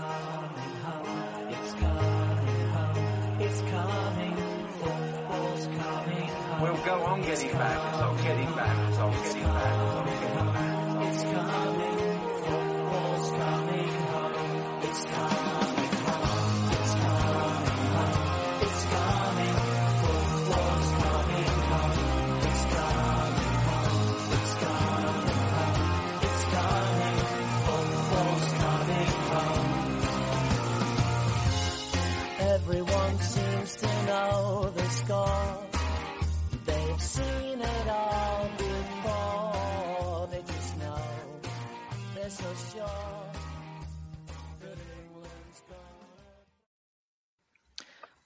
coming home. It's coming home. It's coming. Football's coming home. We'll go on getting back. It's on getting back.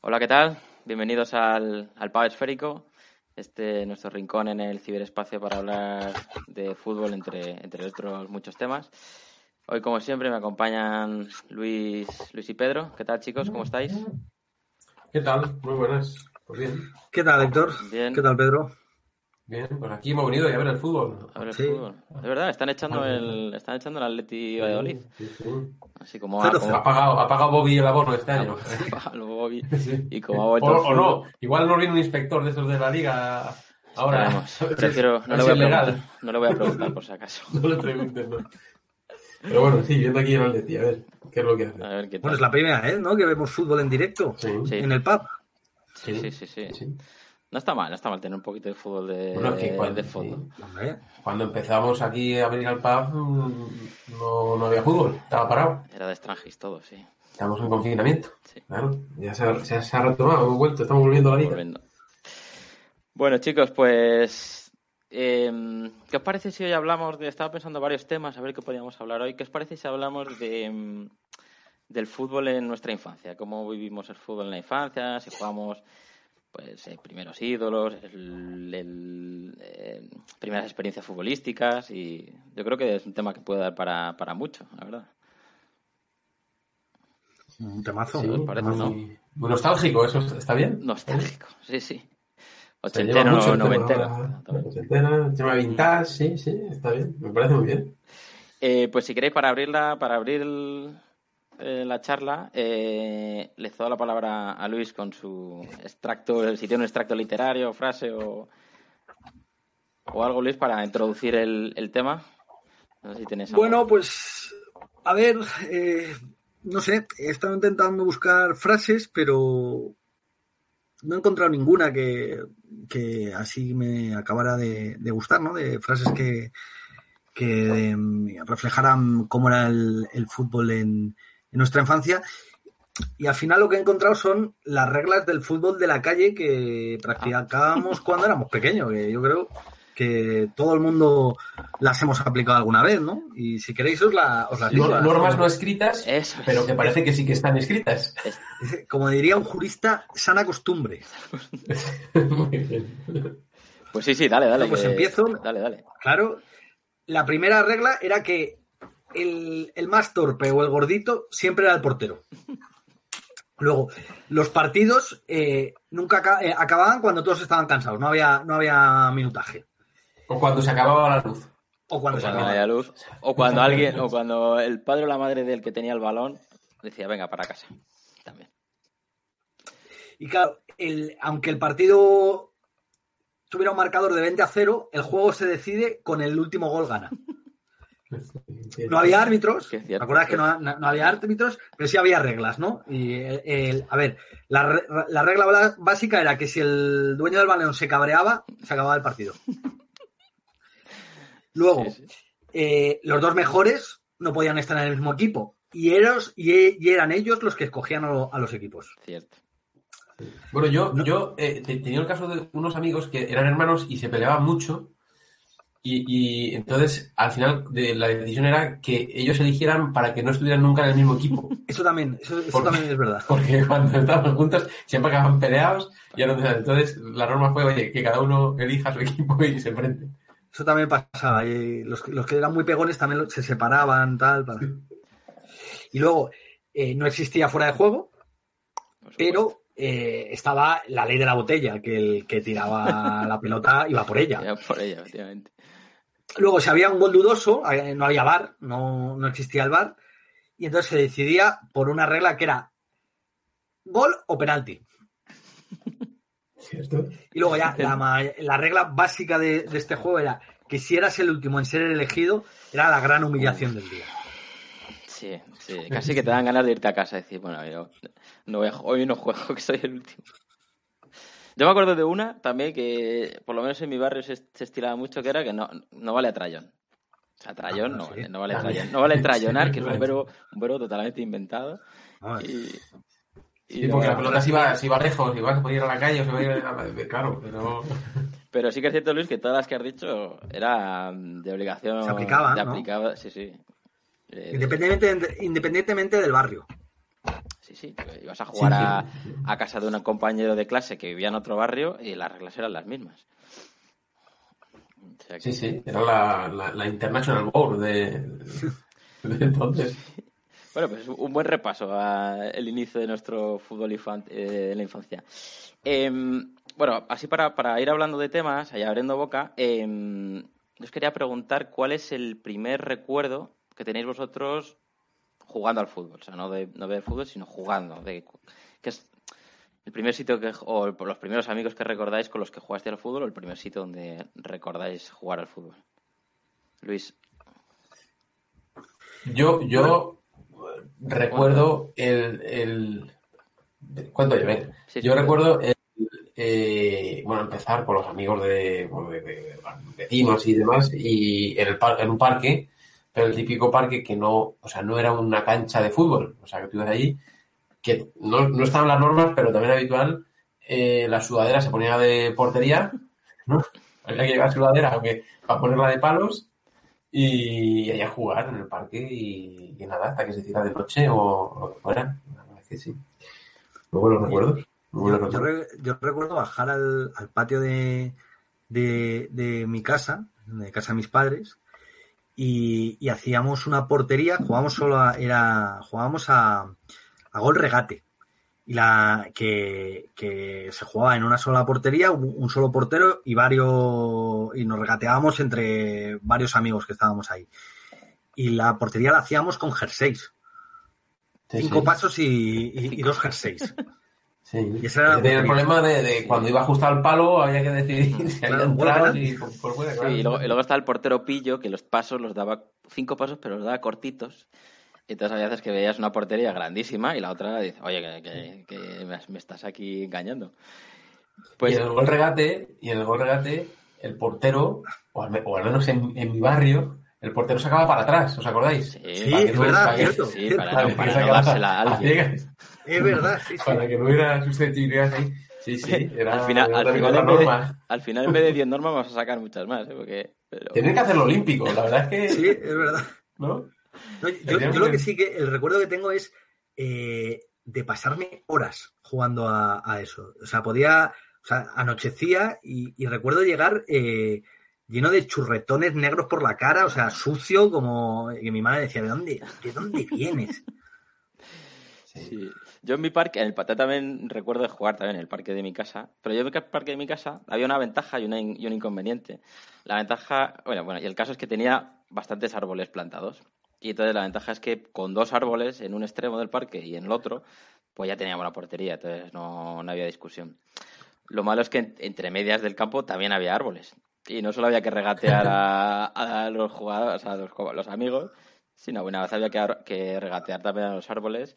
Hola, ¿qué tal? Bienvenidos al, al Pau Esférico, este nuestro rincón en el ciberespacio para hablar de fútbol, entre, entre otros muchos temas. Hoy, como siempre, me acompañan Luis, Luis y Pedro. ¿Qué tal, chicos? ¿Cómo estáis? ¿Qué tal? Muy buenas. Pues bien, ¿Qué tal, Héctor? Bien. ¿Qué tal, Pedro? Bien. Pues aquí hemos venido ya a ver el fútbol. A ver el Sí. fútbol. Es verdad, están echando el, están echando el Atleti Valladolid. Sí, sí. Así como, Ha pagado, ha pagado Bobby el abono este año. Bobby. Sí. Y como ha O, vuelto no, igual nos viene un inspector de esos de la liga ahora. Prefiero, no le voy a preguntar, no le voy a preguntar por si acaso. No le preguntes, no. Pero bueno, sí, viendo aquí el Atleti, a ver qué es lo que hace. A ver qué tal. Bueno, es la primera vez, ¿no? Que vemos fútbol en directo en el pub. Sí, sí, sí, sí. No está mal, no está mal tener un poquito de fútbol de, Bueno, que cuando, de fondo. sí. Hombre, Cuando empezamos aquí a venir al pub, mm, no, no había fútbol, estaba parado. Era de extranjis todo, sí. Estamos en confinamiento. Sí. Claro, ya se ha, se retomado, hemos vuelto, estamos volviendo a la. Volviendo. Bueno, chicos, pues. em, ¿Qué os parece si hoy hablamos de. Estaba pensando varios temas, a ver qué podíamos hablar hoy. ¿Qué os parece si hablamos de. em, del fútbol en nuestra infancia? ¿Cómo vivimos el fútbol en la infancia? Si jugamos. Pues eh, primeros ídolos, el, el, eh, primeras experiencias futbolísticas y yo creo que es un tema que puede dar para, para mucho, la verdad. un temazo. Sí, parece, temazo. ¿no? Muy, muy nostálgico, ¿eso está bien? Nostálgico, sí, sí. Ochentero, mucho tema- noventero. el tema vintage, sí, sí, está bien, me parece muy bien. Eh, pues si queréis, para abrirla, para abrir el- eh, la charla, eh, le cedo la palabra a Luis con su extracto, si tiene un extracto literario, frase o, o algo, Luis, para introducir el, el tema. Bueno, pues, a ver, eh, no sé, he estado intentando buscar frases, pero no he encontrado ninguna que, que así me acabara de, de gustar, ¿no? De frases que, que em, reflejaran cómo era el, el fútbol en, en nuestra infancia. Y al final lo que he encontrado son las reglas del fútbol de la calle que practicábamos cuando éramos pequeños, que yo creo que todo el mundo las hemos aplicado alguna vez, ¿no? Y si queréis os, la, os las digo. No- normas no escritas, Eso es. pero que parece que sí que están escritas. Como diría un jurista, sana costumbre. muy bien. Pues sí, sí, dale, dale. Bueno, pues que- empiezo. Dale, dale. Claro, la primera regla era que el, el más torpe o el gordito siempre era el portero. Luego, los partidos eh, nunca eh, acababan cuando todos estaban cansados, no había, no había minutaje. O cuando se acababa la luz. O cuando O se acababa. haya luz. O cuando alguien, o cuando el padre o la madre del que tenía el balón decía, venga, para casa. También. Y claro, el- aunque el partido tuviera un marcador de 20 a 0, el juego se decide con el último gol gana. No había árbitros, ¿te acuerdas que no, no- no había árbitros? Pero sí había reglas, ¿no? Y el- el- a ver, la, re- la regla básica era que si el dueño del balón se cabreaba, se acababa el partido. Luego, Sí, sí. eh, los dos mejores no podían estar en el mismo equipo. Y, eros- y, y eran ellos los que escogían a, lo- a los equipos. Cierto. Bueno, yo, yo eh, te- tenía el caso de unos amigos que eran hermanos y se peleaban mucho Y, y entonces, al final, de, la decisión era que ellos eligieran para que no estuvieran nunca en el mismo equipo. Eso también, eso, eso también es verdad. Porque cuando estaban juntos siempre acababan peleados. Y ahora, entonces, la norma fue, oye, que cada uno elija su equipo y se enfrenten. Eso también pasaba. eh, los, los que eran muy pegones también se separaban, tal. para- Y luego, eh, no existía fuera de juego, pero eh, estaba la ley de la botella, que el que tiraba la pelota iba por ella. Ya por ella, efectivamente. Luego, si había un gol dudoso, eh, no había bar, no, no existía el bar, y entonces se decidía por una regla que era gol o penalti. ¿Cierto? Y luego ya la, la regla básica de, de este juego era que si eras el último en ser elegido, era la gran humillación del día. Sí, sí, casi que te dan ganas de irte a casa y decir, bueno, yo no voy a, hoy no juego, que soy el último. Yo me acuerdo de una también que, por lo menos en mi barrio, se, se estilaba mucho, que era que no, no vale a trayón. O sea, trayón Ah, no, sí. vale, no vale Ah, trayón. No vale trayonar, que es un verbo, un verbo totalmente inventado. Vamos, Y, y Sí, porque no- la pelota se iba, se iba lejos, igual se podía ir a la calle o se podía ir a la... Claro, pero... Pero sí que es cierto, Luis, que todas las que has dicho eran de obligación. Se aplicaban, de ¿no? aplicaba- sí, sí. Eh, Independientemente, independientemente del barrio. Sí, ibas a jugar a, casa de un compañero de clase que vivía en otro barrio y las reglas eran las mismas. O sea que- Sí, sí, era la, la, la International Board de, de entonces. Bueno, pues un buen repaso al inicio de nuestro fútbol infan- eh, en la infancia. Em, bueno, así para, para ir hablando de temas, y abriendo boca, yo os quería preguntar cuál es el primer recuerdo que tenéis vosotros jugando al fútbol. O sea, no de, no de fútbol, sino jugando. De, que es el primer sitio que, o los primeros amigos que recordáis con los que jugaste al fútbol o el primer sitio donde recordáis jugar al fútbol. Luis. Yo, yo recuerdo el, el... ¿Cuánto llevé? Sí, Yo sí. recuerdo el, eh, bueno, empezar con los amigos de, bueno, de- de- de vecinos y demás, y en, el par- en un parque, pero el típico parque que no, o sea, no era una cancha de fútbol, o sea, que tú ibas allí, que no, no estaban las normas, pero también habitual, eh, la sudadera se ponía de portería, ¿no? Había que llevar sudadera, aunque para ponerla de palos, y, allá jugar en el parque y, y nada, hasta que se hiciera de noche o lo que fuera. Es que sí. Muy buenos recuerdos. Muy buenos Yo, recuerdos. yo recuerdo bajar al, al patio de, de, de mi casa, de casa de mis padres, y, y hacíamos una portería, jugábamos solo a, era, jugábamos a, a gol regate. Y la que, que se jugaba en una sola portería, un, un solo portero y varios y nos regateábamos entre varios amigos que estábamos ahí. Y la portería la hacíamos con jerseys. Sí, cinco sí. pasos y, y- y dos jerseys. Sí. Y ese era el problema de, de cuando iba justo al palo, había que decidir si había Claro, entrado y por, por fuera. Sí, claro. y, luego, y luego está el portero pillo, que los pasos los daba cinco pasos, pero los daba cortitos. Entonces había veces que veías una portería grandísima y la otra dice, oye, que, que- que me, me estás aquí engañando. Pues y en el gol regate, y en el gol regate, el portero, o al, me- o al menos en, en mi barrio, el portero sacaba para atrás, ¿os acordáis? sí, Sí, Para que es no- verdad, para que- cierto. sí, cierto. para, para para no dársela a a alguien. Es verdad, sí, sí. para que no hubiera susceptibilidad ahí. Sí, sí, era, al final, era al final, en vez de, norma. al final, en vez de 10 normas, vamos a sacar muchas más. ¿eh? Porque, pero- Tener que hacerlo olímpico, la verdad es que. Sí, es verdad. ¿no? No, yo, yo lo que sí que el recuerdo que tengo es eh, de pasarme horas jugando a, a eso. O sea, podía, o sea, anochecía y, y recuerdo llegar eh, lleno de churretones negros por la cara, o sea, sucio, como y mi madre decía, ¿de dónde, de dónde vienes? Sí. Yo en mi parque, en el también recuerdo de jugar también en el parque de mi casa, pero yo en el parque de mi casa había una ventaja y, un inconveniente. La ventaja, bueno, bueno, y el caso es que tenía bastantes árboles plantados. Y entonces la ventaja es que con dos árboles en un extremo del parque y en el otro, pues ya teníamos la portería, entonces no, no había discusión. Lo malo es que en- entre medias del campo también había árboles. Y no solo había que regatear a, los jugadores, a los, amigos, sino vez había que regatear también a los árboles.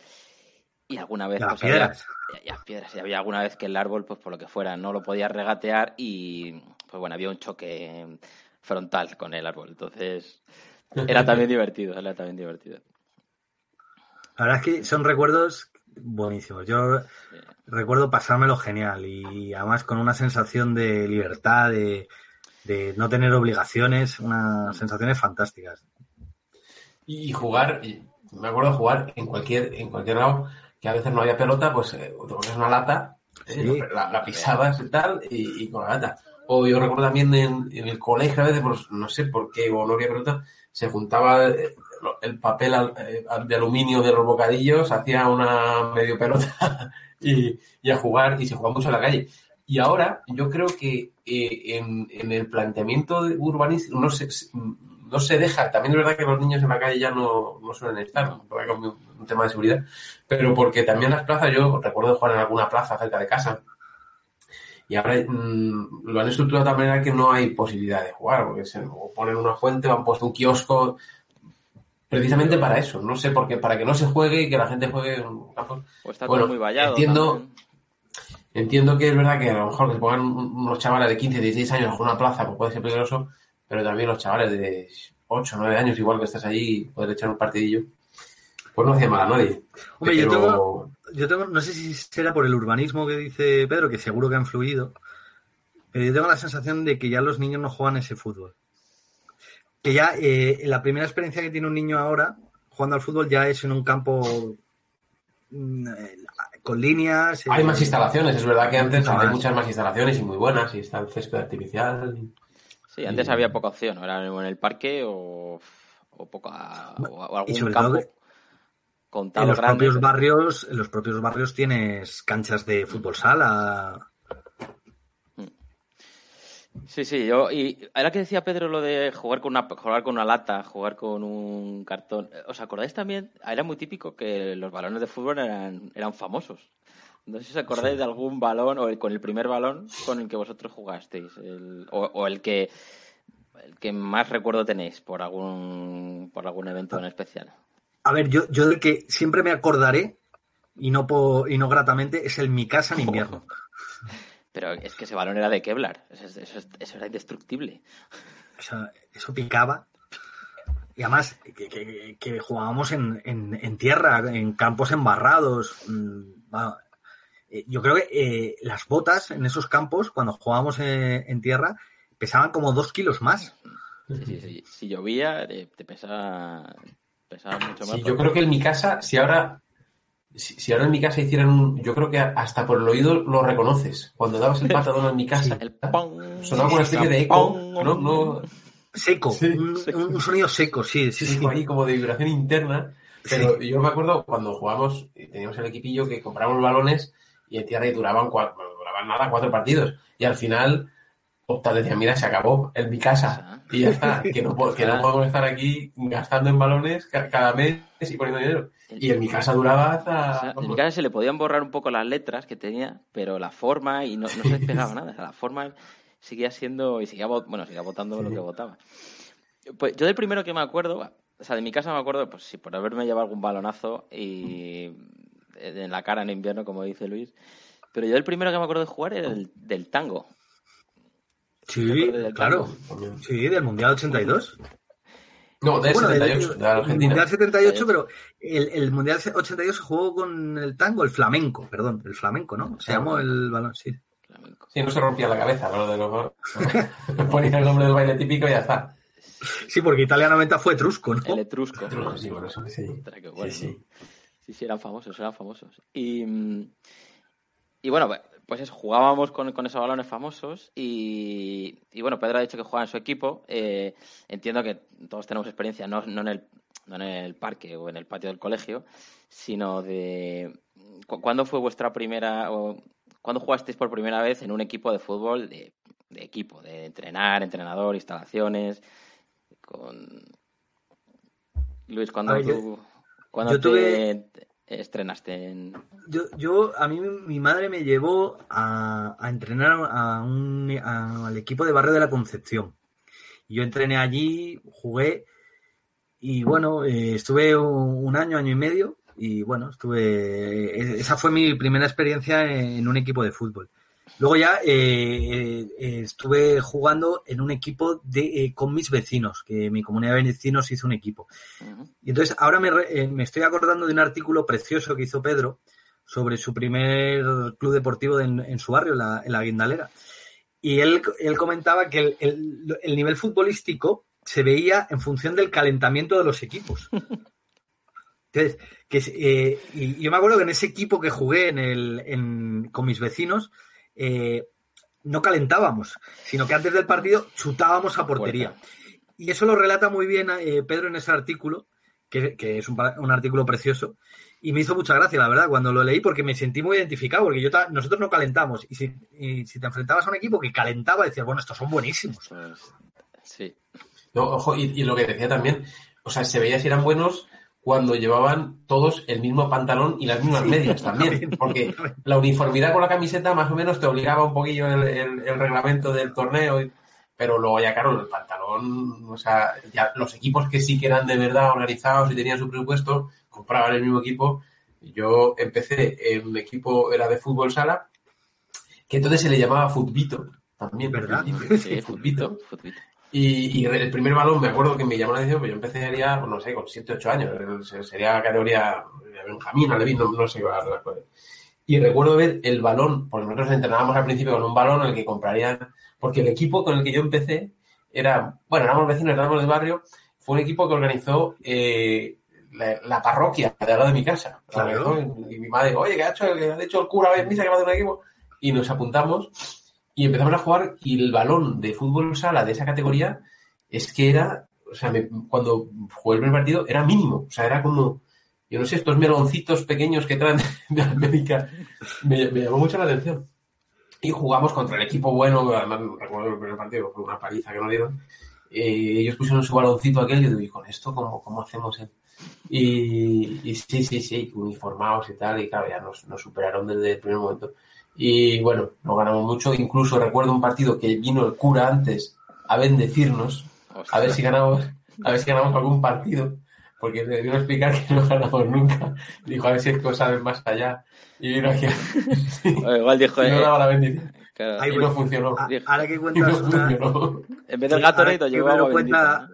Y alguna vez Las pues, había- piedras. y las piedras. Y había alguna vez que el árbol, pues por lo que fuera, no lo podía regatear y pues bueno, había un choque frontal con el árbol. Entonces, era también divertido, era también divertido. La verdad es que son recuerdos buenísimos. Yo recuerdo pasármelo genial y además con una sensación de libertad, de, de no tener obligaciones, unas sensaciones fantásticas. Y jugar, me acuerdo jugar en cualquier, en cualquier lado, que a veces no había pelota, pues eh, te una lata, eh, Sí. la, la pisabas y tal, y, y con la lata. O yo recuerdo también en, en el colegio, a veces, pues, no sé por qué, o no había pelota, se juntaba eh, el papel al- eh, de aluminio de los bocadillos, hacía una medio pelota y, y a jugar, y se jugaba mucho en la calle. Y ahora yo creo que en, en el planteamiento de urbanístico no se, no se deja. También es verdad que los niños en la calle ya no, no suelen estar, por ahí como un, tema de seguridad, pero porque también las plazas, yo recuerdo jugar en alguna plaza cerca de casa. Y ahora mm, lo han estructurado de tal manera que no hay posibilidad de jugar, porque se o ponen una fuente o han puesto un kiosco precisamente para eso. No sé, porque para que no se juegue y que la gente juegue en campos. O está Bueno, todo muy vallado. entiendo- también. Entiendo que es verdad que a lo mejor que se pongan un- unos chavales de 15, 16 años a una plaza pues puede ser peligroso, pero también los chavales de 8, 9 años, igual que estás allí, poder echar un partidillo, pues no hacía mal a nadie. Hombre, yo tengo- Yo tengo, no sé si será por el urbanismo que dice Pedro, que seguro que ha influido, pero yo tengo la sensación de que ya los niños no juegan ese fútbol. Que ya eh, la primera experiencia que tiene un niño ahora jugando al fútbol ya es en un campo mm, eh, con líneas. eh, Hay más instalaciones, es verdad que antes más. muchas más instalaciones y muy buenas, y está el césped artificial. Sí, antes Y- había poca opción, era en el parque o, o poca o, algún campo todo En los grande. propios pero- barrios, en los propios barrios tienes canchas de fútbol sala. Sí, sí, yo y ahora que decía Pedro lo de jugar con una jugar con una lata, jugar con un cartón, ¿os acordáis también? Era muy típico que los balones de fútbol eran eran famosos. No sé si os acordáis de algún balón o el- con el primer balón con el que vosotros jugasteis, el- o, o el que el que más recuerdo tenéis por algún por algún evento en especial. A ver, yo, yo del que siempre me acordaré, y no, po- y no gratamente, es el Mi Casa en invierno. Pero es que ese balón era de Kevlar, eso, es- eso es- eso era indestructible. O sea, eso picaba. Y además, que, que- que jugábamos en, en- en tierra, en campos embarrados. mm. Eh, Yo creo que eh, las botas en esos campos, cuando jugábamos eh, en tierra, pesaban como dos kilos más. Sí, sí, sí. Si llovía, te, te pesaba, pesaba mucho más. Sí, yo creo que en mi casa, si ahora, si, si ahora en mi casa hicieran un, yo creo que hasta por el oído lo reconoces. Cuando dabas el patadón en mi casa, El pong. sonaba una especie de eco, ¿no? no Seco, Sí, un, un sonido seco, sí, sí, sí. sí, ahí como de vibración interna. Pero yo me acuerdo cuando jugábamos, y teníamos el equipillo que compramos balones y en tierra y duraban, cua- bueno, duraban nada, cuatro partidos. Y al final, Opta decía, mira, se acabó en mi casa. Y ya está, que no, que no podemos estar aquí gastando en balones ca- cada mes y poniendo dinero. Y en mi casa duraba O sea, hasta... en mi casa se le podían borrar un poco las letras que tenía, pero la forma y no, no se despegaba nada. O sea, la forma seguía siendo y seguía, bueno, seguía votando lo que votaba. Pues yo del primero que me acuerdo, o sea, de mi casa me acuerdo, pues sí, por haberme llevado algún balonazo y en la cara en invierno, como dice Luis. Pero yo del primero que me acuerdo de jugar era el del tango. Sí, ¿Te acuerdas del claro. tango? Sí, del Mundial 82. No, del Bueno, el- 78, de la El Argentina. Mundial 78, pero el, el Mundial 82 se jugó con el tango, el flamenco, perdón, el flamenco, ¿no? Se llamó el balón, sí. Flamenco. Sí, no se rompía la cabeza, lo de los... Ponía el nombre del baile típico y ya está. Sí, porque italianamente fue etrusco, ¿no? El etrusco. Sí, bueno. Sí, sí. Sí, sí, eran famosos, eran famosos. Y, y bueno, pues eso, jugábamos con, con esos balones famosos y, y bueno, Pedro ha dicho que juega en su equipo. Eh, entiendo que todos tenemos experiencia, no, no, en el, no en el parque o en el patio del colegio, sino de... cu- ¿Cuándo fue vuestra primera... o ¿Cuándo jugasteis por primera vez en un equipo de fútbol de, de equipo, de entrenar, entrenador, instalaciones? Con... Luis, ¿cuándo, tú, ¿cuándo yo te, tuve- te estrenaste en, Yo, yo, a mí mi madre me llevó a, a entrenar a un, a- al equipo de Barrio de la Concepción. Yo entrené allí, jugué y bueno, eh, estuve un, un año, año y medio y bueno, estuve, eh, esa fue mi primera experiencia en un equipo de fútbol. Luego ya eh, eh, estuve jugando en un equipo de, eh, con mis vecinos, que mi comunidad de vecinos hizo un equipo. Y entonces ahora me, re- eh, me estoy acordando de un artículo precioso que hizo Pedro sobre su primer club deportivo de- en, en su barrio, la, en la Guindalera. y él, él comentaba que el, el- el nivel futbolístico se veía en función del calentamiento de los equipos. Entonces, que, eh, y yo me acuerdo que en ese equipo que jugué en el, en- con mis vecinos, eh, no calentábamos, sino que antes del partido chutábamos a portería. Y eso lo relata muy bien eh, Pedro en ese artículo, que, que es un, artículo precioso. Y me hizo mucha gracia, la verdad, cuando lo leí, porque me sentí muy identificado, porque yo ta- nosotros no calentamos. Y si, y si te enfrentabas a un equipo que calentaba, decías, bueno, estos son buenísimos. Sí. No, ojo, y, y lo que decía también, o sea, se veía si eran buenos cuando llevaban todos el mismo pantalón y las mismas Sí, medias también, porque la uniformidad con la camiseta más o menos te obligaba un poquillo el, el- el reglamento del torneo, y- pero luego ya, claro, el pantalón, o sea, ya los equipos que sí que eran de verdad organizados y tenían su presupuesto, compraban el mismo equipo. Yo empecé en un equipo, era de fútbol sala, que entonces se le llamaba Futbito, también. ¿Verdad? Sí, futbito, futbito. Y, y el primer balón me acuerdo que me llamó la atención, pero yo empecé ya, pues, no sé, con 7, 8 años. Se- Sería categoría de Benjamín, Alevín, no, no sé qué va a las Y recuerdo ver el balón, porque nosotros entrenábamos al principio con un balón en el que comprarían, porque el equipo con el que yo empecé era, bueno, éramos vecinos, éramos del barrio, fue un equipo que organizó eh, la, la parroquia de al lado de mi casa. La Claro. y mi madre, oye, ¿qué ha hecho, qué ha hecho el cura en misa que va a hacer un equipo? Y nos apuntamos y empezamos a jugar y el balón de fútbol sala de esa categoría es que era, o sea, me- cuando jugué el primer partido era mínimo, o sea, era como, yo no sé, estos meloncitos pequeños que traen de América, me, me llamó mucho la atención. Y jugamos contra el equipo bueno, además recuerdo el primer partido, fue una paliza que nos dieron. Eh, ellos pusieron su baloncito aquel y yo ¿y con esto cómo, cómo hacemos? eh?". Y, y sí, sí, sí, uniformados y tal, y claro, ya nos, nos superaron desde el primer momento. Y bueno, no ganamos mucho. Incluso recuerdo un partido que vino el cura antes a bendecirnos, a ver si ganamos, a ver si ganamos algún partido, porque vino a explicar que no ganamos nunca. Dijo, a ver si es cosa de más allá. Y vino aquí. O igual dijo, y no eh, daba la bendición. claro, Ahí Y no funcionó. A- Dijo. Ahora que no cuentas una, en vez del me lo agua cuenta-.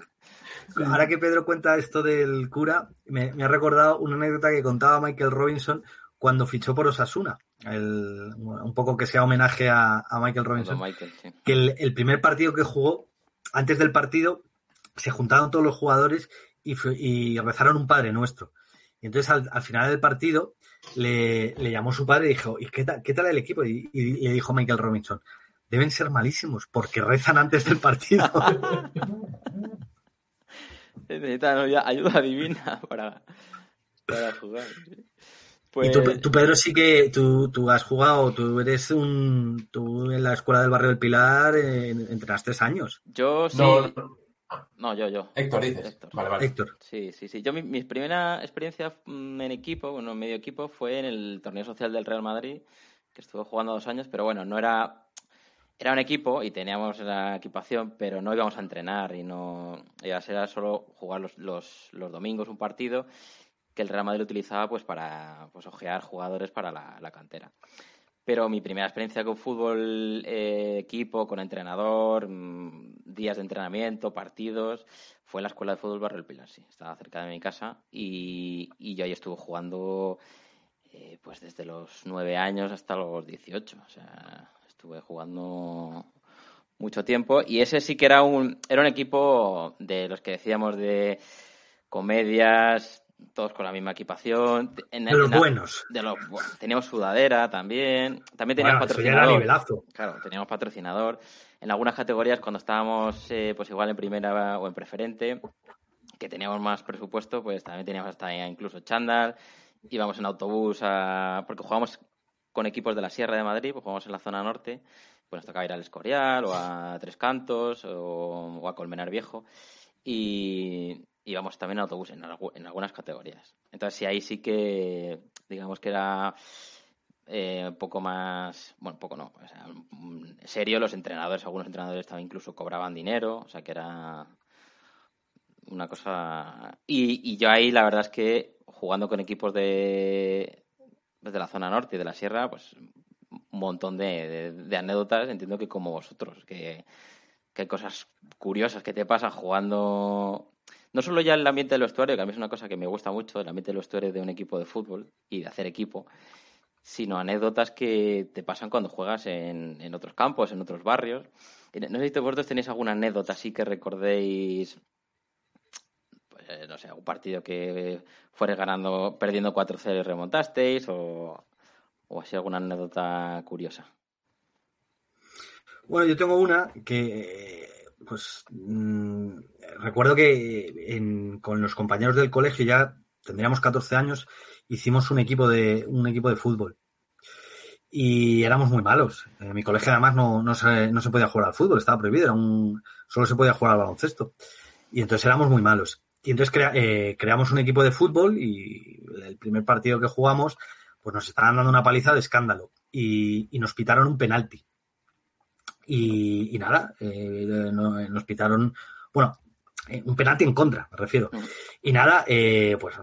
Ahora que Pedro cuenta esto del cura, me, me ha recordado una anécdota que contaba Michael Robinson cuando fichó por Osasuna. El- un poco que sea homenaje a, a Michael Robinson. Michael, sí. Que el, el primer partido que jugó, antes del partido, se juntaron todos los jugadores y, rezaron un Padre Nuestro. Y entonces al, al final del partido le, le llamó su padre y dijo, ¿y qué tal, qué tal el equipo? Y, y le dijo Michael Robinson, deben ser malísimos porque rezan antes del partido. Necesitan ayuda- ayuda divina para, para jugar. sí. Pues, Y tú, Pe- tú, Pedro, sí que tú, tú has jugado, tú eres un. Tú en la escuela del barrio del Pilar eh, entrenas tres años, yo sí. No, no. Yo, yo. Héctor dices. Héctor. Vale, vale. Héctor. Sí, sí, sí. Yo mi, mi primera experiencia mm, en equipo, bueno, en medio equipo, fue en el torneo social del Real Madrid, que estuve jugando dos años, pero bueno, no era... Era un equipo y teníamos la equipación, pero no íbamos a entrenar y no... Iba a ser solo jugar los, los, los domingos un partido que el Real Madrid utilizaba pues para pues, ojear jugadores para la, la cantera. Pero mi primera experiencia con fútbol eh, equipo, con entrenador, mm, días de entrenamiento, partidos, fue en la escuela de fútbol Barrio El Pilar, sí. Estaba cerca de mi casa y, y yo ahí estuve jugando eh, pues desde los nueve años hasta los 18. O sea, estuve jugando mucho tiempo y ese sí que era un, era un equipo de los que decíamos de comedias, todos con la misma equipación. En- De los en buenos. de los bu- teníamos sudadera también. También teníamos Bueno, eso ya era patrocinador. nivelazo. Claro, teníamos patrocinador. En algunas categorías, cuando estábamos, eh, pues igual en primera o en preferente, que teníamos más presupuesto, pues también teníamos hasta incluso chándal. Íbamos en autobús a... porque jugábamos con equipos de la Sierra de Madrid, pues jugamos en la zona norte, pues nos tocaba ir al Escorial o a Tres Cantos o, o a Colmenar Viejo y íbamos también en autobús en, algu- en algunas categorías. Entonces, sí, ahí sí que, digamos que era eh, un poco más, bueno, poco no, o sea, serio, los entrenadores, algunos entrenadores también incluso cobraban dinero, o sea que era una cosa... Y, y yo ahí la verdad es que jugando con equipos de, pues, la zona norte y de la sierra, pues un montón de anécdotas, entiendo que como vosotros, que, que hay cosas curiosas que te pasan jugando... No solo ya el ambiente del vestuario, que a mí es una cosa que me gusta mucho, el ambiente del vestuario de un equipo de fútbol y de hacer equipo, sino anécdotas que te pasan cuando juegas en, en otros campos, en otros barrios. No sé si vosotros tenéis alguna anécdota así que recordéis, pues, eh, no sé, algún partido que fuere ganando, perdiendo 4-0 y remontasteis, o, o así alguna anécdota curiosa. Bueno, yo tengo una que, pues, mm, recuerdo que en- con los compañeros del colegio ya tendríamos 14 años, hicimos un equipo de, un equipo de fútbol. Y éramos muy malos. En mi colegio además no, no, se, no se podía jugar al fútbol, estaba prohibido, era un, solo se podía jugar al baloncesto. Y entonces éramos muy malos. Y entonces eh, creamos un equipo de fútbol y el primer partido que jugamos, pues nos estaban dando una paliza de escándalo. Y, y nos pitaron un penalti. Y, y nada, eh, no- nos pitaron, bueno, eh, un penalti en contra, me refiero. Y nada, eh, pues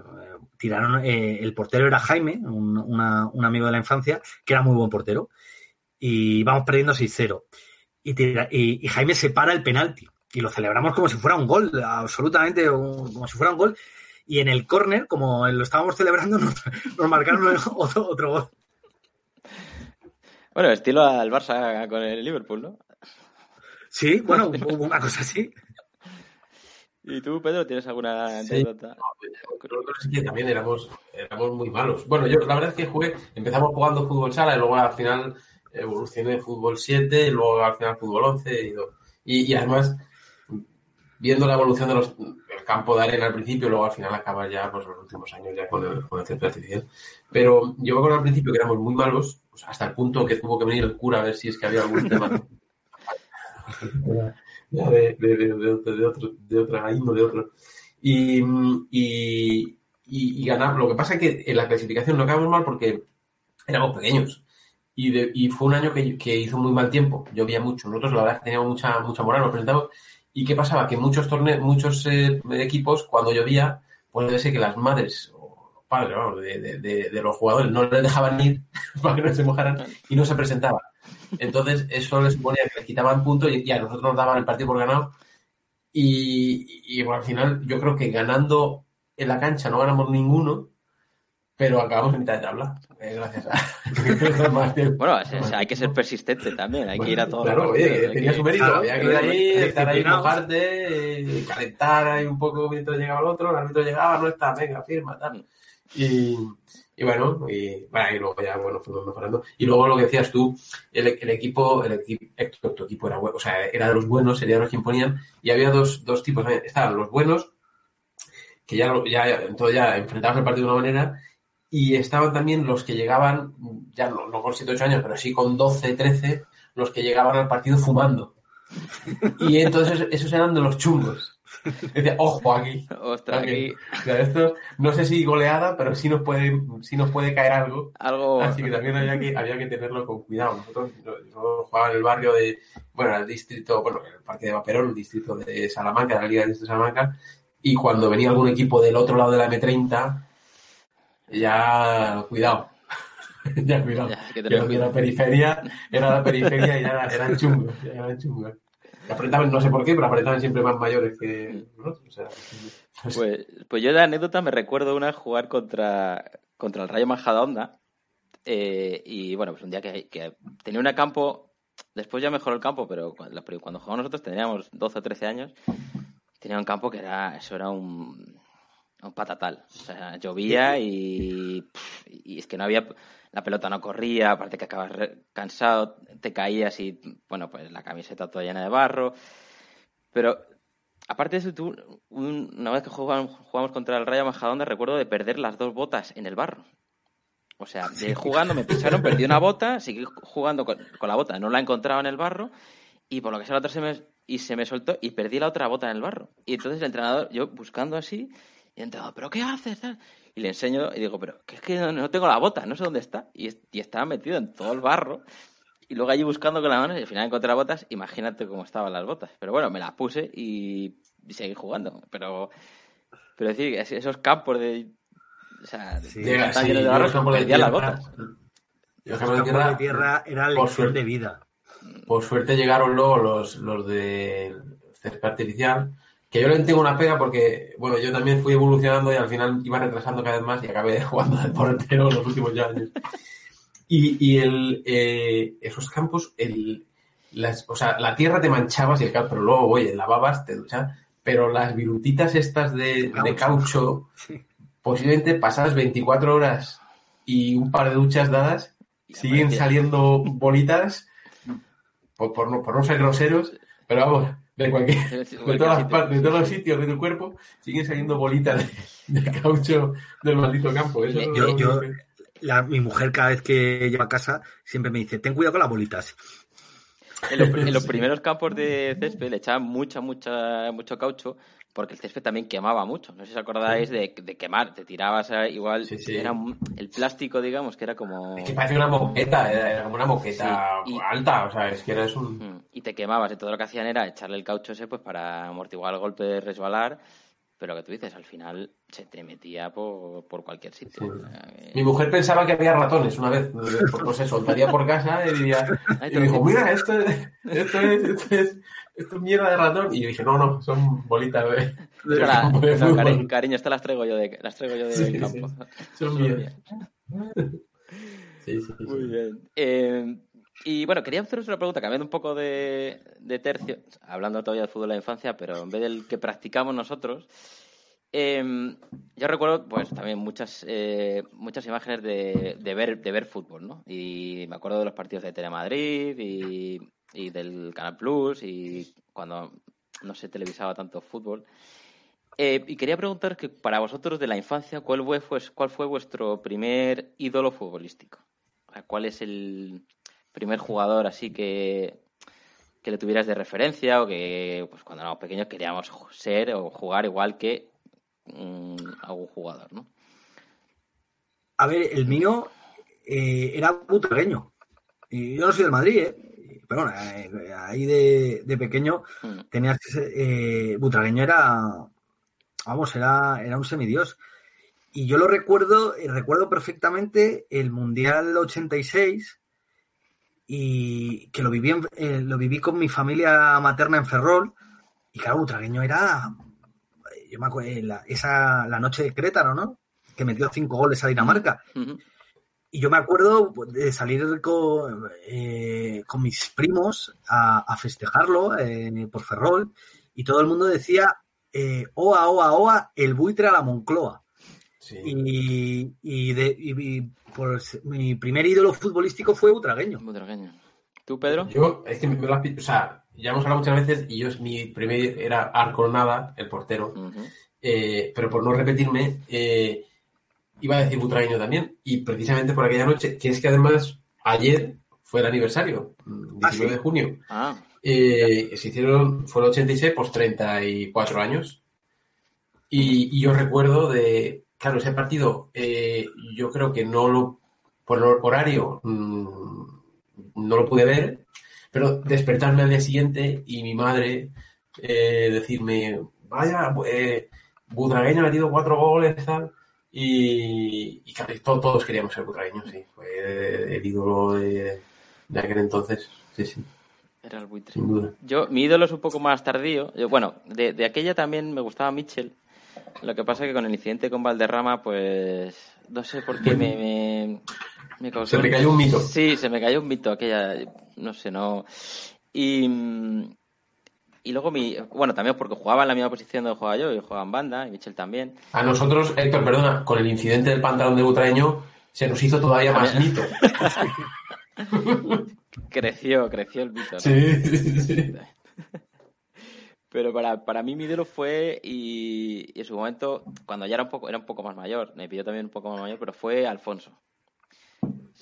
tiraron, eh, el portero era Jaime, un, una- un amigo de la infancia, que era muy buen portero. Y vamos perdiendo 6-0. Y, tira- y, y Jaime se para el penalti. Y lo celebramos como si fuera un gol, absolutamente un- como si fuera un gol. Y en el córner, como lo estábamos celebrando, nos, nos marcaron otro, otro gol. Bueno, estilo al Barça con el Liverpool, ¿no? Sí, bueno, hubo una cosa así. ¿Y tú, Pedro, tienes alguna Sí. anécdota? Nosotros sí que también éramos, éramos muy malos. Bueno, yo la verdad es que jugué, empezamos jugando fútbol sala y luego al final evolucioné fútbol 7 y luego al final fútbol 11 y, do- y, y además viendo la evolución de los el campo de arena al principio, luego al final acabas ya pues los últimos años ya con el, con el césped artificial. Pero yo me acuerdo al principio que éramos muy malos, pues, hasta el punto que tuvo que venir el cura a ver si es que había algún tema. ya de, de, de, de, otro- de, de otra índole, de otro. Y, y, y, y ganar. Lo que pasa es que en la clasificación no acabamos mal porque éramos pequeños. Y, de- y fue un año que, que hizo muy mal tiempo. Llovía mucho. Nosotros, la verdad, teníamos mucha, mucha moral, nos presentamos. ¿Y qué pasaba? Que muchos torneos, muchos eh, equipos, cuando llovía, pues debe ser que las madres o padres de, de- los jugadores no les dejaban ir para que no se mojaran y no se presentaban. Entonces, eso les suponía que les quitaban puntos y, y a nosotros nos daban el partido por ganado. Y, y, al final, yo creo que ganando en la cancha no ganamos ninguno, pero acabamos en mitad de tabla. eh, gracias a. Bueno, es- es- hay que ser persistente también, hay que ir a todos Claro, oye, partidos, tenía que- su mérito. Claro, había que ir ahí, estar ahí, mojarte, eh, calentar ahí un poco mientras llegaba el otro, el árbitro llegaba, no está, venga, firma, tal. Y, y bueno, y, bueno, y luego ya, bueno, fuimos mejorando. Y luego lo que decías tú, el, el equipo, el equipo, tu equipo era bueno, o sea, era de los buenos, sería de los que imponían, y había dos, dos tipos, estaban los buenos, que ya, lo- ya, entonces ya enfrentabas el partido de una manera, y estaban también los que llegaban, ya no, no con 7 8 años, pero sí con 12, 13, los que llegaban al partido fumando. Y entonces esos eran de los chungos. Decía, ojo aquí. Ostras, aquí O sea, esto no sé si goleada, pero sí nos puede, sí nos puede caer algo. algo... Así que también había que, había que tenerlo con cuidado. Nosotros, nosotros jugábamos en el barrio de, bueno, el distrito, bueno, el parque de Vaperón, el distrito de Salamanca, de la Liga de Distrito de Salamanca, y cuando venía algún equipo del otro lado de la M30, ya cuidado. ya cuidado. Ya, que la periferia era la periferia y ya era- eran chungos, ya eran chungos. Apretaban, no sé por qué, pero apretaban siempre más mayores que nosotros. Sea, Pues, pues yo de anécdota me recuerdo una jugar contra, contra el Rayo Majadahonda. eh, y bueno, pues un día que, que tenía un campo, después ya mejoró el campo, pero cuando, pero cuando jugamos nosotros teníamos 12 o 13 años, tenía un campo que era, eso era un, un patatal. O sea, llovía y, y es que no había, la pelota no corría, aparte que acabas cansado, te caías y, bueno, pues la camiseta toda llena de barro. Pero aparte de eso, tú, un- una vez que jugamos, jugamos contra el Rayo Majadahonda, recuerdo de perder las dos botas en el barro. O sea, de jugando me pisaron, perdí una bota, seguí jugando con, con la bota, no la encontraba en el barro, y por lo que sea la otra se me, y se me soltó y perdí la otra bota en el barro. Y entonces el entrenador, yo buscando así, y el entrenador, ¿pero qué haces? Y le enseño y digo, pero que es que no, no tengo la bota, no sé dónde está. Y, y estaba metido en todo el barro. Y luego allí buscando con la mano y al final encontré las botas. Imagínate cómo estaban las botas. Pero bueno, me las puse y, y seguí jugando. Pero, pero decir, es- esos campos de... O sea, Sí. de- sí, barro, perdía las tierra- botas. Los Los campos de tierra, de tierra era por lección suerte. de vida. Por suerte llegaron luego los, los de césped artificial, que yo le tengo una pega porque, bueno, yo también fui evolucionando y al final iba retrasando cada vez más y acabé jugando de portero los últimos ya años. Y, y el, eh, esos campos, el, las, o sea, la tierra te manchabas y el campo, pero luego, oye, lavabas, te duchabas, pero las virutitas estas de, de caucho, posiblemente pasadas 24 horas y un par de duchas dadas, siguen saliendo bolitas, por, por no, por no ser groseros, pero vamos, de cualquier, De todas las partes, de todos los sitios de tu cuerpo, siguen saliendo bolitas de, de caucho del maldito campo. Eso Yo- no- yo- La- mi mujer cada vez que lleva a casa siempre me dice, ten cuidado con las bolitas. En, los- en los primeros campos de césped le echaban mucha, mucha, mucho caucho porque el césped también quemaba mucho. No sé si os acordáis de, de quemar, te tirabas igual, Sí, sí. era un- el plástico, digamos, que era como... Es que parece una moqueta, era, como una moqueta Sí, y- alta, o sea, es que eras un... Mm, Y te quemabas y todo lo que hacían era echarle el caucho ese pues para amortiguar el golpe de resbalar, pero que tú dices, al final se te metía por, por cualquier sitio. Sí. Mi mujer pensaba que había ratones una vez, pues, pues se soltaría por casa y diría, y dijo, lo- mira, esto es, esto es, esto es, esto es mierda de ratón. Y yo dije, no, no, son bolitas de, de Ahora, campo de no, fútbol. cari- cariño, estas las traigo yo de, las traigo yo del Sí, campo. Son Son. Sí, sí. Muy bien. Eh, y bueno, quería haceros una pregunta, cambiando un poco de, de tercio, hablando todavía de fútbol de la infancia, pero en vez del que practicamos nosotros. eh, yo recuerdo, pues también muchas eh, muchas imágenes de, de ver de ver fútbol, ¿no? Y me acuerdo de los partidos de Telemadrid y, y del Canal Plus y cuando no se televisaba tanto fútbol. Eh, y quería preguntar que para vosotros de la infancia, ¿cuál fue, pues, cuál fue vuestro primer ídolo futbolístico? O sea, ¿Cuál es el primer jugador así que, que le tuvieras de referencia o que pues, cuando éramos pequeños queríamos ser o jugar igual que mm, algún jugador, ¿no? A ver, el mío eh, era butragueño. Y yo no soy del Madrid, ¿eh? Pero bueno, eh, ahí de, de pequeño Mm. tenías que ser, eh, butragueño era, vamos, era, era un semidios. Y yo lo recuerdo, eh, recuerdo perfectamente el Mundial 86 y que lo viví, en- eh, lo viví con mi familia materna en Ferrol. Y claro, butragueño era, yo me acuerdo, eh, la, esa, la noche de Crétaro, ¿no? Que metió cinco goles a Dinamarca. Ujú. Y yo me acuerdo de salir con, eh, con mis primos a, a festejarlo eh, por Ferrol y todo el mundo decía eh, oa, oa, oa, el buitre a la Moncloa. Sí. Y, y de, y- y, pues, mi primer ídolo futbolístico fue Utragueño. Butragueño. ¿Tú, Pedro? Yo, es que me lo has o sea, ya hemos hablado muchas veces y yo, mi primer era Arconada, el portero, eh, pero por no repetirme, eh, iba a decir Butragueño también, y precisamente por aquella noche, que es que además ayer fue el aniversario, mm, Ah, 19 sí. de junio, Ah, eh, se hicieron, fue el 86, pues 34 años. Y, y yo recuerdo de, claro, ese partido, eh, yo creo que no lo, por el horario, mm, no lo pude ver, pero despertarme al día siguiente y mi madre eh, decirme, vaya, eh, Butragueño ha metido cuatro goles, tal. Y, todos queríamos ser butragueños, sí. Fue el ídolo de, de aquel entonces. Sí, sí, era el buitre. sin duda. Yo, mi ídolo es un poco más tardío. Yo, bueno, de, de aquella también me gustaba Mitchell. Lo que pasa es que con el incidente con Valderrama, pues no sé por qué me, me, me causó- Se te cayó un mito. Sí, se me cayó un mito aquella, no sé, no. Y, y luego mi, bueno, también porque jugaba en la misma posición donde jugaba yo, yo jugaba en banda, y Mitchell también. A nosotros, Héctor, perdona, con el incidente del pantalón de Butraeño se nos hizo todavía más mito. Creció, creció el mito. ¿no? Sí, sí, sí. Pero para, para mí mi ídolo fue, y, y en su momento, cuando ya era un poco, era un poco más mayor, me pidió también un poco más mayor, pero fue Alfonso.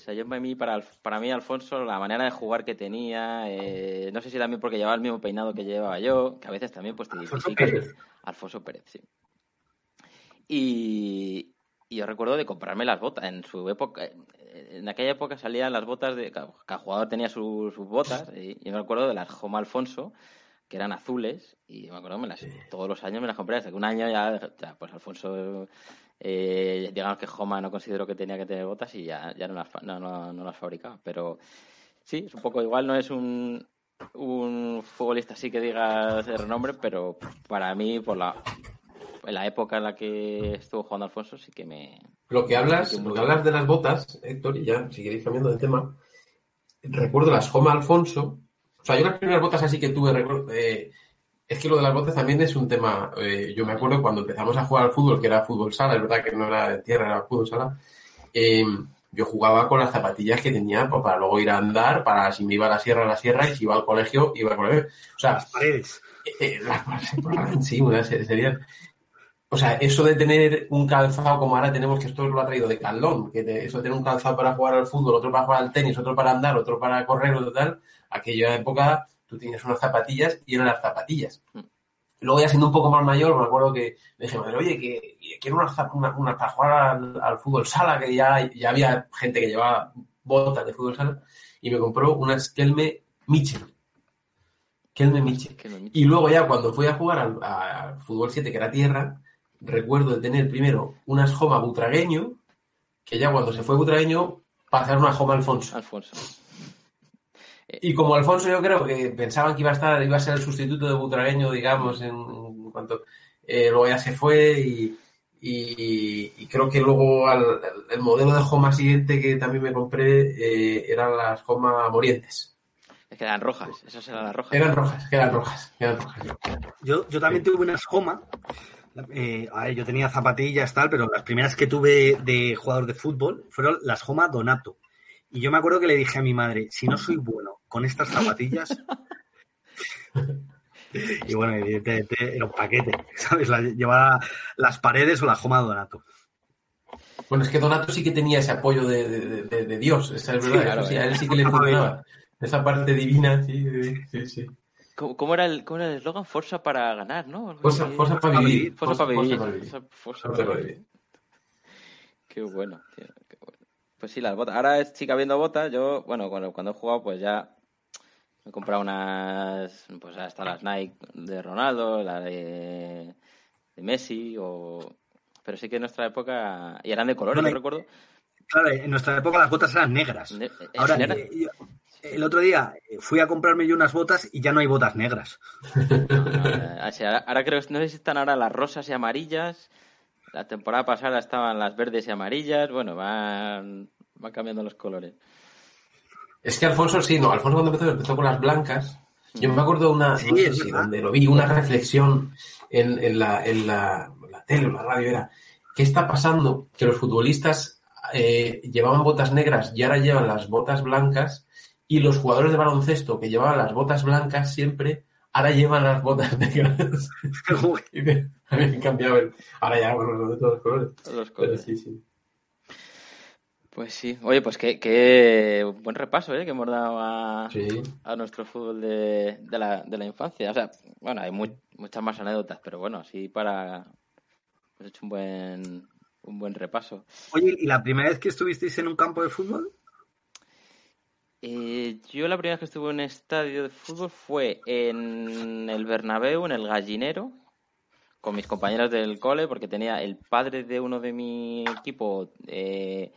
Sea, yo para mí, para, para mí Alfonso, la manera de jugar que tenía, eh, no sé si también porque llevaba el mismo peinado que llevaba yo, que a veces también pues te Alfonso. Pérez. Alfonso Pérez, sí. Y, y yo recuerdo de comprarme las botas. En su época, en aquella época salían las botas de. Cada, jugador tenía su- sus botas. Y yo me acuerdo de las Joma Alfonso, que eran azules. Y me acuerdo, me las, todos los años me las compré. Hasta que un año ya, ya, pues Alfonso. Eh, digamos que Joma no consideró que tenía que tener botas y ya, ya no, las, no, no, no las fabricaba. Pero sí, es un poco igual, no es un, un futbolista así que digas de renombre, pero para mí, por la, en la época en la que estuvo jugando Alfonso, sí que me, Lo que hablas, lo que hablas de las botas, Héctor, y ya, si queréis cambiando de tema, recuerdo las Homa Alfonso. O sea, yo las primeras botas así que tuve, recuerdo, eh, es que lo de las botas también es un tema. eh, yo me acuerdo cuando empezamos a jugar al fútbol, que era fútbol sala, es verdad que no era de tierra, era fútbol sala. eh, yo jugaba con las zapatillas que tenía pues, para luego ir a andar, para si me iba a la sierra, a la sierra, y si iba al colegio, iba al colegio. O sea, Las paredes. eh, las- sí, una se- serían. O sea, eso de tener un calzado como ahora tenemos, que esto lo ha traído de Caldón, que te- eso de tener un calzado para jugar al fútbol, otro para jugar al tenis, otro para andar, otro para correr, otro tal, aquella época tú tenías unas zapatillas y eran las zapatillas. Luego ya siendo un poco más mayor, me acuerdo que le dije, madre, oye, que, que quiero unas, una- unas para jugar al, al fútbol sala, que ya, ya había gente que llevaba botas de fútbol sala, y me compró unas Kelme Mitchell. Kelme Mitchell. Y luego ya cuando fui a jugar al, al fútbol 7, que era tierra, recuerdo de tener primero unas Joma Butragueño, que ya cuando se fue Butragueño pasaron a Joma Alfonso. Alfonso. Y como Alfonso yo creo que pensaban que iba a estar, iba a ser el sustituto de Butragueño, digamos, en, en cuanto eh, luego ya se fue y, y- y creo que luego al- el modelo de Joma siguiente que también me compré eh, eran las Joma Morientes. Es que eran rojas, esas eran las rojas. Eran rojas, eran rojas, eran rojas. Yo, yo también tuve unas Homa. Eh, a ver, yo tenía zapatillas tal, pero las primeras que tuve de jugador de fútbol fueron las Homa Donato. Y yo me acuerdo que le dije a mi madre, si no soy bueno con estas zapatillas. y bueno, evidentemente era un paquete, ¿sabes? La, llevaba las paredes o la Homa Donato. Bueno, es que Donato sí que tenía ese apoyo de, de- de- de Dios, esa es Sí, verdad, claro, eso sí, eh. a él sí que le funcionaba. Esa parte divina, sí, sí, sí. ¿Cómo, era el cómo era el eslogan? Forza para ganar, ¿no? Algo Fuerza, así. fuerza para vivir. Forza para vivir. para vivir. Forza- forza Fuerza para para vivir. Qué bueno, tío, qué bueno. Pues sí, las botas. Ahora sigue habiendo botas. Yo, bueno, cuando, cuando he jugado, pues ya me he comprado unas, pues hasta las Nike de Ronaldo, la de, de Messi, o... Pero sí que en nuestra época... Y eran de colores, No, no, recuerdo. Claro, en nuestra época las botas eran negras. Ne- eh, Ahora, era- eh, yo- el otro día eh, fui a comprarme yo unas botas y ya no hay botas negras. Ah, ahora creo que no sé si están ahora las rosas y amarillas. La temporada pasada estaban las verdes y amarillas. Bueno, van, van cambiando los colores. Es que Alfonso sí, no, Alfonso cuando empezó, empezó con las blancas. Yo me acuerdo de una, Sí, no sé si donde lo vi, una reflexión en, en la, en, la, en la tele o la radio era, ¿qué está pasando? Que los futbolistas eh, llevaban botas negras y ahora llevan las botas blancas y los jugadores de baloncesto que llevaban las botas blancas siempre, ahora llevan las botas negras. Y me- Habían cambiado el... Ahora ya, bueno, de todos los colores. Todos los Pero colores. sí, sí. Pues sí. Oye, pues qué, qué buen repaso ¿eh? que hemos dado a, Sí. a nuestro fútbol de, de, la, de la infancia. O sea, bueno, hay mu- muchas más anécdotas, pero bueno, así para... Hemos hecho un buen, un buen repaso. Oye, ¿y la primera vez que estuvisteis en un campo de fútbol? Eh, yo la primera vez que estuve en un estadio de fútbol fue en el Bernabéu, en el Gallinero, con mis compañeros del cole, porque tenía el padre de uno de mi equipo, eh,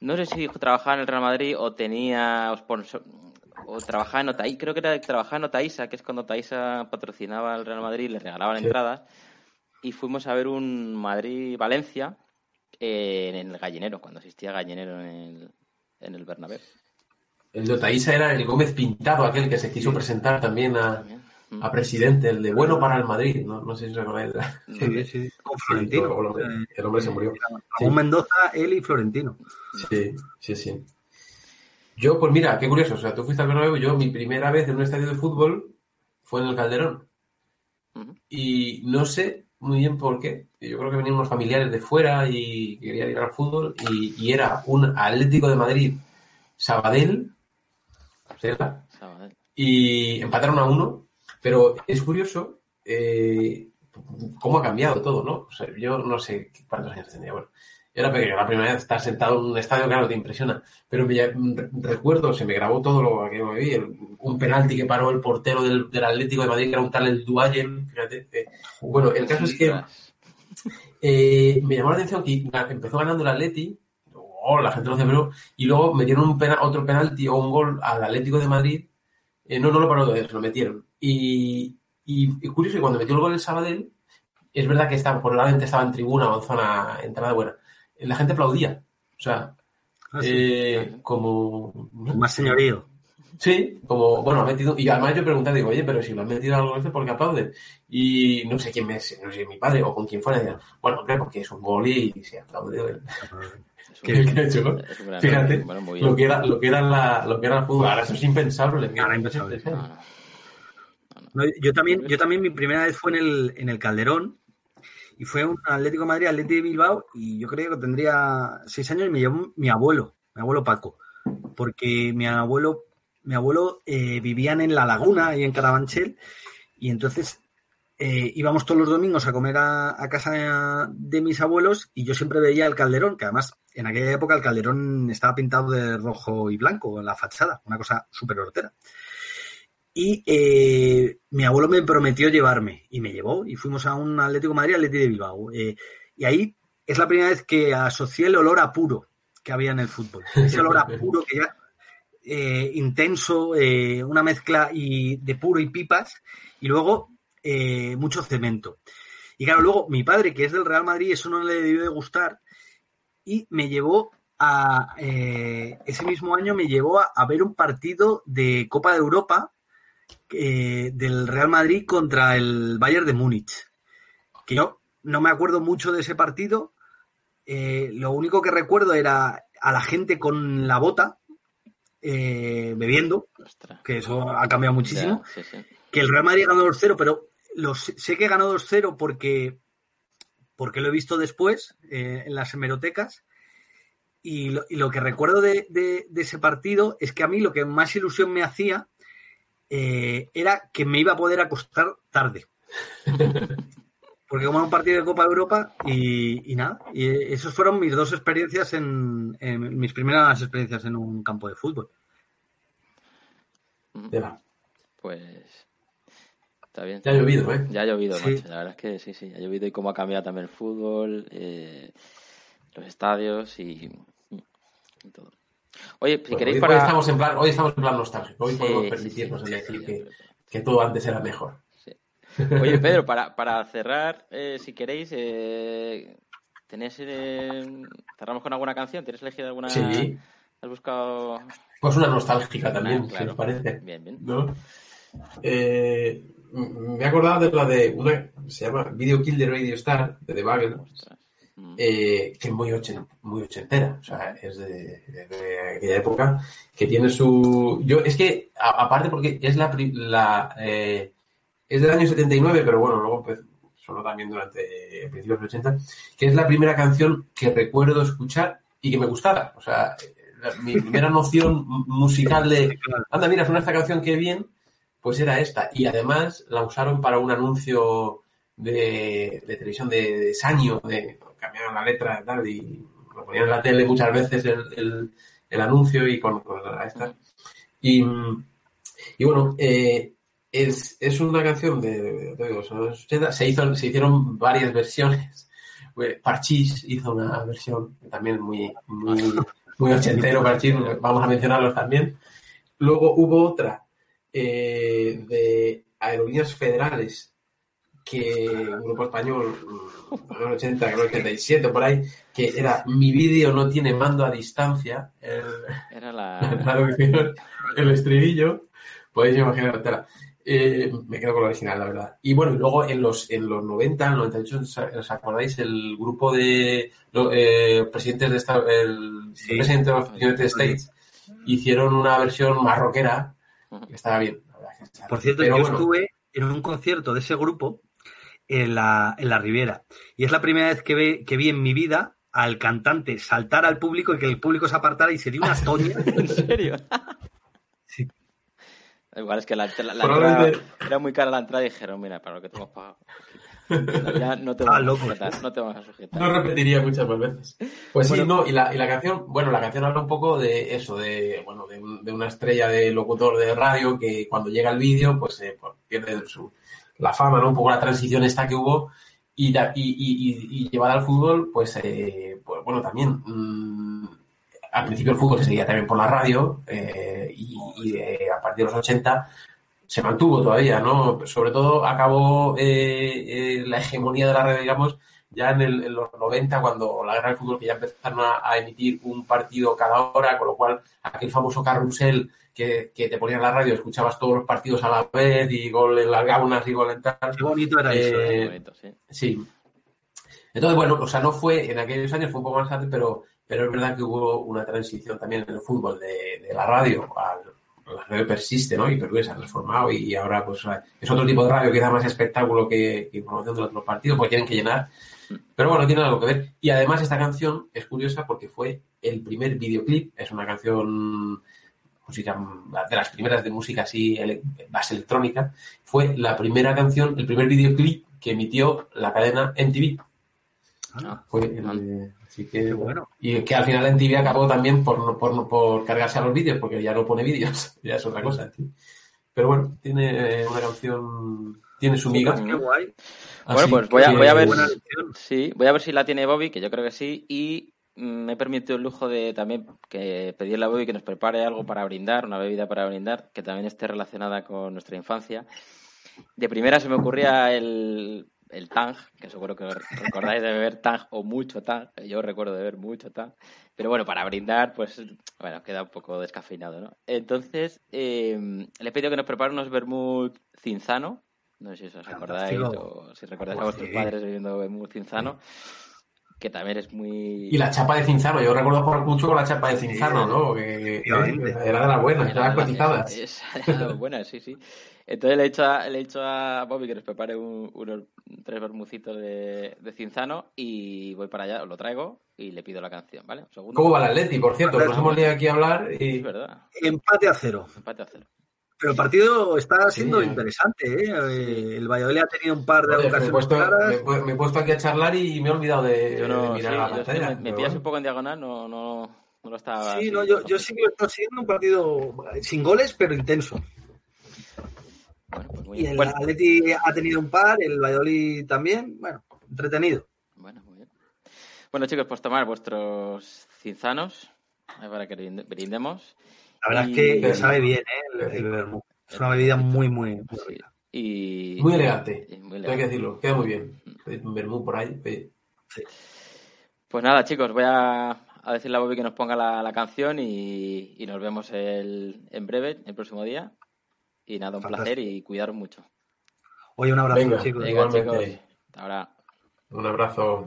no sé si trabajaba en el Real Madrid o tenía o sponsor- o trabajaba en Otaí, creo que era trabajaba en Otaísa, que es cuando Otaísa patrocinaba al Real Madrid y le regalaban Sí. entradas, y fuimos a ver un Madrid-Valencia eh, en el Gallinero, cuando existía Gallinero en el, en el Bernabéu. El de Otaísa era el Gómez Pintado, aquel que se quiso presentar también a, También. Mm. a presidente, el de bueno para el Madrid. No, no sé si os acordáis. de la- Sí, sí, con Florentino. El hombre, el hombre se murió. Ramón Mendoza, él y Florentino. Sí, sí, sí. Yo, pues mira, qué curioso. O sea, tú fuiste al Bernabéu, yo mi primera vez en un estadio de fútbol fue en el Calderón. Y no sé muy bien por qué. Yo creo que venían unos familiares de fuera y querían ir al fútbol. Y, y era un Atlético de Madrid, Sabadell. y empataron a uno. Pero es curioso eh, cómo ha cambiado todo, ¿no? O sea, yo no sé cuántos años tenía. Bueno, yo era pequeño, la primera vez estar sentado en un estadio, claro, te impresiona. Pero me, re- recuerdo, se me grabó todo lo que me vi, el- un penalti que paró el portero del, del Atlético de Madrid, que era un tal el Duayen, fíjate. eh. bueno, el caso es que eh, me llamó la atención que empezó ganando el Atleti, oh, la gente lo celebró, y luego metieron un pena- otro penalti o un gol al Atlético de Madrid. Eh, no, no lo paró lo metieron. Y, y, y curioso que cuando metió el gol el Sabadell, es verdad que estaba, probablemente estaba en tribuna o en zona entrada buena. la gente aplaudía. O sea, Ah, sí. eh, como... Más señorío. Sí, como, bueno, ha metido, y además yo pregunté, digo, oye, pero si lo han metido algo veces, ¿por qué aplauden? Y no sé quién me, no sé si mi padre o con quién fuera, decían, bueno, hombre, porque es un gol y se aplaude Fíjate, lo que era, lo que era la, lo que era el fútbol. Ahora eso es impensable. Ahora impensable. No, no. Yo también, yo también mi primera vez fue en el, en el Calderón y fue un Atlético de Madrid, Atlético de Bilbao y yo creo que tendría seis años y me llevó mi abuelo, mi abuelo Paco, porque mi abuelo, mi abuelo eh, vivían en La Laguna y en Carabanchel y entonces eh, íbamos todos los domingos a comer a, a casa de mis abuelos y yo siempre veía el Calderón, que además en aquella época el Calderón estaba pintado de rojo y blanco en la fachada, una cosa súper hortera. Y eh, mi abuelo me prometió llevarme y me llevó y fuimos a un Atlético de Madrid, Atlético de Bilbao. Eh, y ahí es la primera vez que asocié el olor a puro que había en el fútbol. Ese olor a puro que ya eh, intenso, una mezcla y, de puro y pipas y luego mucho cemento. Y claro, luego mi padre, que es del Real Madrid, eso no le debió de gustar y me llevó a, eh, ese mismo año me llevó a, a ver un partido de Copa de Europa eh, del Real Madrid contra el Bayern de Múnich. Que yo no me acuerdo mucho de ese partido. eh, lo único que recuerdo era a la gente con la bota eh, bebiendo, Ostras. que eso ha cambiado muchísimo. Ya, sí, sí. Que el Real Madrid ganó 2-0, pero lo sé, que ganó 2-0 porque, porque lo he visto después en las hemerotecas. Y lo, y lo que recuerdo de, de- de ese partido es que a mí lo que más ilusión me hacía eh, era que me iba a poder acostar tarde. Porque como era un partido de Copa de Europa y, y nada, y esas fueron mis dos experiencias en, en mis primeras experiencias en un campo de fútbol. Mm, Pues está bien. ya ha llovido, ¿eh? Ya ha llovido, Sí. macho. La verdad es que sí, sí, ha llovido y cómo ha cambiado también el fútbol, eh, los estadios y, y todo. Oye, si Bueno, queréis hoy, para... hoy estamos en plan, hoy estamos en plan nostálgico. Hoy Sí, podemos permitirnos sí, sí, decir que, que todo antes era mejor. Oye, Pedro, para, para cerrar, eh, si queréis, eh, ¿tenéis, eh, cerramos con alguna canción? ¿Tienes elegido alguna? Sí, ¿Has buscado? pues una nostálgica también, Ah, si claro. os parece. Bien, bien. ¿no? Eh, me he acordado de la de una se llama Video Kill the Radio Star de The Bagel, Ostras. Mm. eh, que es muy, ochen- muy ochentera, o sea, es de, aquella época, que tiene su... Yo, es que, aparte porque es la... la eh, es del año 79, pero bueno, luego pues, sonó también durante principios de los 80, que es la primera canción que recuerdo escuchar y que me gustara. O sea, la- mi primera noción musical de, anda, mira, suena esta canción que bien, pues era esta. Y además la usaron para un anuncio de, de televisión de, de Sanyo, de cambiaron la letra y tal, y lo ponían en la tele muchas veces el, el- el anuncio y con, con la esta. Y, y bueno, eh, es, es una canción de, son los 80, se, hizo, se hicieron varias versiones. Eh, Parchís hizo una versión también muy, muy, muy ochentero, Parchís, vamos a mencionarlos también. Luego hubo otra eh, de Aerolíneas Federales, que un grupo español, mm, en los 80, en el 87, por ahí, que era Mi vídeo no tiene mando a distancia, el, Era la la... traducción, el estribillo, podéis imaginar, tela. Eh, me quedo con lo original, la verdad. Y bueno, y luego en los, en los 90, en el 98, ¿os acordáis? El grupo de lo- eh, presidentes de esta, el Sí. presidente de los United States hicieron una versión marroquera que estaba bien. la verdad que estaba Por cierto, Pero yo bueno, estuve en un concierto de ese grupo en la, en la Riviera. Y es la primera vez que, ve- que vi en mi vida al cantante saltar al público y que el público se apartara y se dio una toña. ¿En serio? Sí. Igual es que la, la- la Probablemente- entrada- era muy cara la entrada y dijeron, mira, para lo que te hemos pagado. Ya no te Ah, vamos a sujetar, no te vamos a sujetar. No repetiría muchas más veces. Pues sí, no, y la, y la canción, bueno, la canción habla un poco de eso, de, bueno, de, de una estrella de locutor de radio que cuando llega el vídeo, pues, eh, pues, pierde su, la fama, ¿no? Un poco la transición esta que hubo y, y, al fútbol, pues, eh, pues bueno, también, mm, al principio el fútbol se seguía también por la radio eh, y, eh, a partir de los 80 se mantuvo todavía, ¿no? Sobre todo acabó eh, eh, la hegemonía de la radio, digamos, ya en, el- en los 90, cuando la guerra del fútbol, que ya empezaron a emitir un partido cada hora, con lo cual aquel famoso carrusel que, que te ponía en la radio, escuchabas todos los partidos a la vez y gol en las gaunas y gol en tal. Qué bonito era eso. ¿eh? Eh, Muy bonito, sí. Sí. Entonces, bueno, o sea, no fue, en aquellos años fue un poco más tarde, pero, pero es verdad que hubo una transición también en el fútbol de, de la radio al, la radio persiste, ¿no? Y Perú se ha transformado y ahora pues es otro tipo de radio que da más espectáculo que, que información de otros partidos, porque tienen que llenar. Pero bueno, tiene algo que ver. Y además esta canción es curiosa porque fue el primer videoclip, es una canción música de las primeras de música así más electrónica, fue la primera canción, el primer videoclip que emitió la cadena MTV. Ah, Fue el- así que, bueno. y que al final MTV acabó también por, no- por, no- por cargarse a los vídeos, porque ya no pone vídeos, ya es otra cosa. tío. Pero bueno, tiene eh, una canción, tiene su miga. Qué guay. Bueno, pues voy a, voy a ver. Sí, voy a ver si la tiene Bobby, que yo creo que sí. Y me he permitido el lujo de también que pedirle a Bobby que nos prepare algo para brindar, una bebida para brindar, que también esté relacionada con nuestra infancia. De primera se me ocurría el, el Tang, que seguro que recordáis de beber Tang o mucho Tang. Yo recuerdo de beber mucho Tang. Pero bueno, para brindar, pues, bueno, queda un poco descafeinado, ¿no? Entonces, eh, le he pedido que nos prepare unos vermut cinzano. No sé si os acordáis o si recordáis a Pues vuestros padres bebiendo vermut cinzano, que también es muy... Y la chapa de Cinzano, yo recuerdo jugar mucho con la chapa de Cinzano, ¿no? Que, era de las buenas, Era eran las la- cotizadas. es- era buena, sí, sí. Entonces le he dicho a, le he dicho a Bobby que nos prepare un- unos tres bermucitos de, de cinzano y voy para allá, os lo traigo y le pido la canción, ¿vale? Un segundo. ¿Cómo va el Atleti, por cierto? Nos hemos liado aquí a hablar y... Es verdad, Empate a cero. empate a cero. Pero el partido está siendo Sí. interesante, ¿eh? Eh, El Valladolid ha tenido un par de me, he ocasiones puesto, claras. me, me he puesto aquí a charlar y me he olvidado de, Yo no, de mirar sí, la pantalla. me, pillas bueno. un poco en diagonal, no, no, no lo estaba... Sí, no, yo, yo sí que lo estoy siguiendo un partido sin goles, pero intenso. Bueno, pues muy Y el Bueno, Atleti ha tenido un par, el Valladolid también. Bueno, entretenido. bueno, muy bien. Bueno, chicos, pues tomar vuestros cinzanos eh, para que brinde- brindemos. La verdad Y- es que sabe bien, ¿eh? El, el vermut. Es una bebida muy, muy, muy Sí. rica. Y... Muy elegante, y muy Tengo que decirlo, queda muy bien. Un vermú por ahí. oye. Pues nada, chicos, voy a, a decirle a Bobby que nos ponga la, la canción y, y nos vemos el, en breve, el próximo día. Y nada, un Fantástico. placer y cuidaros mucho. Oye, un abrazo, Venga. chicos. Venga, Igualmente. chicos. Hasta ahora. Un abrazo.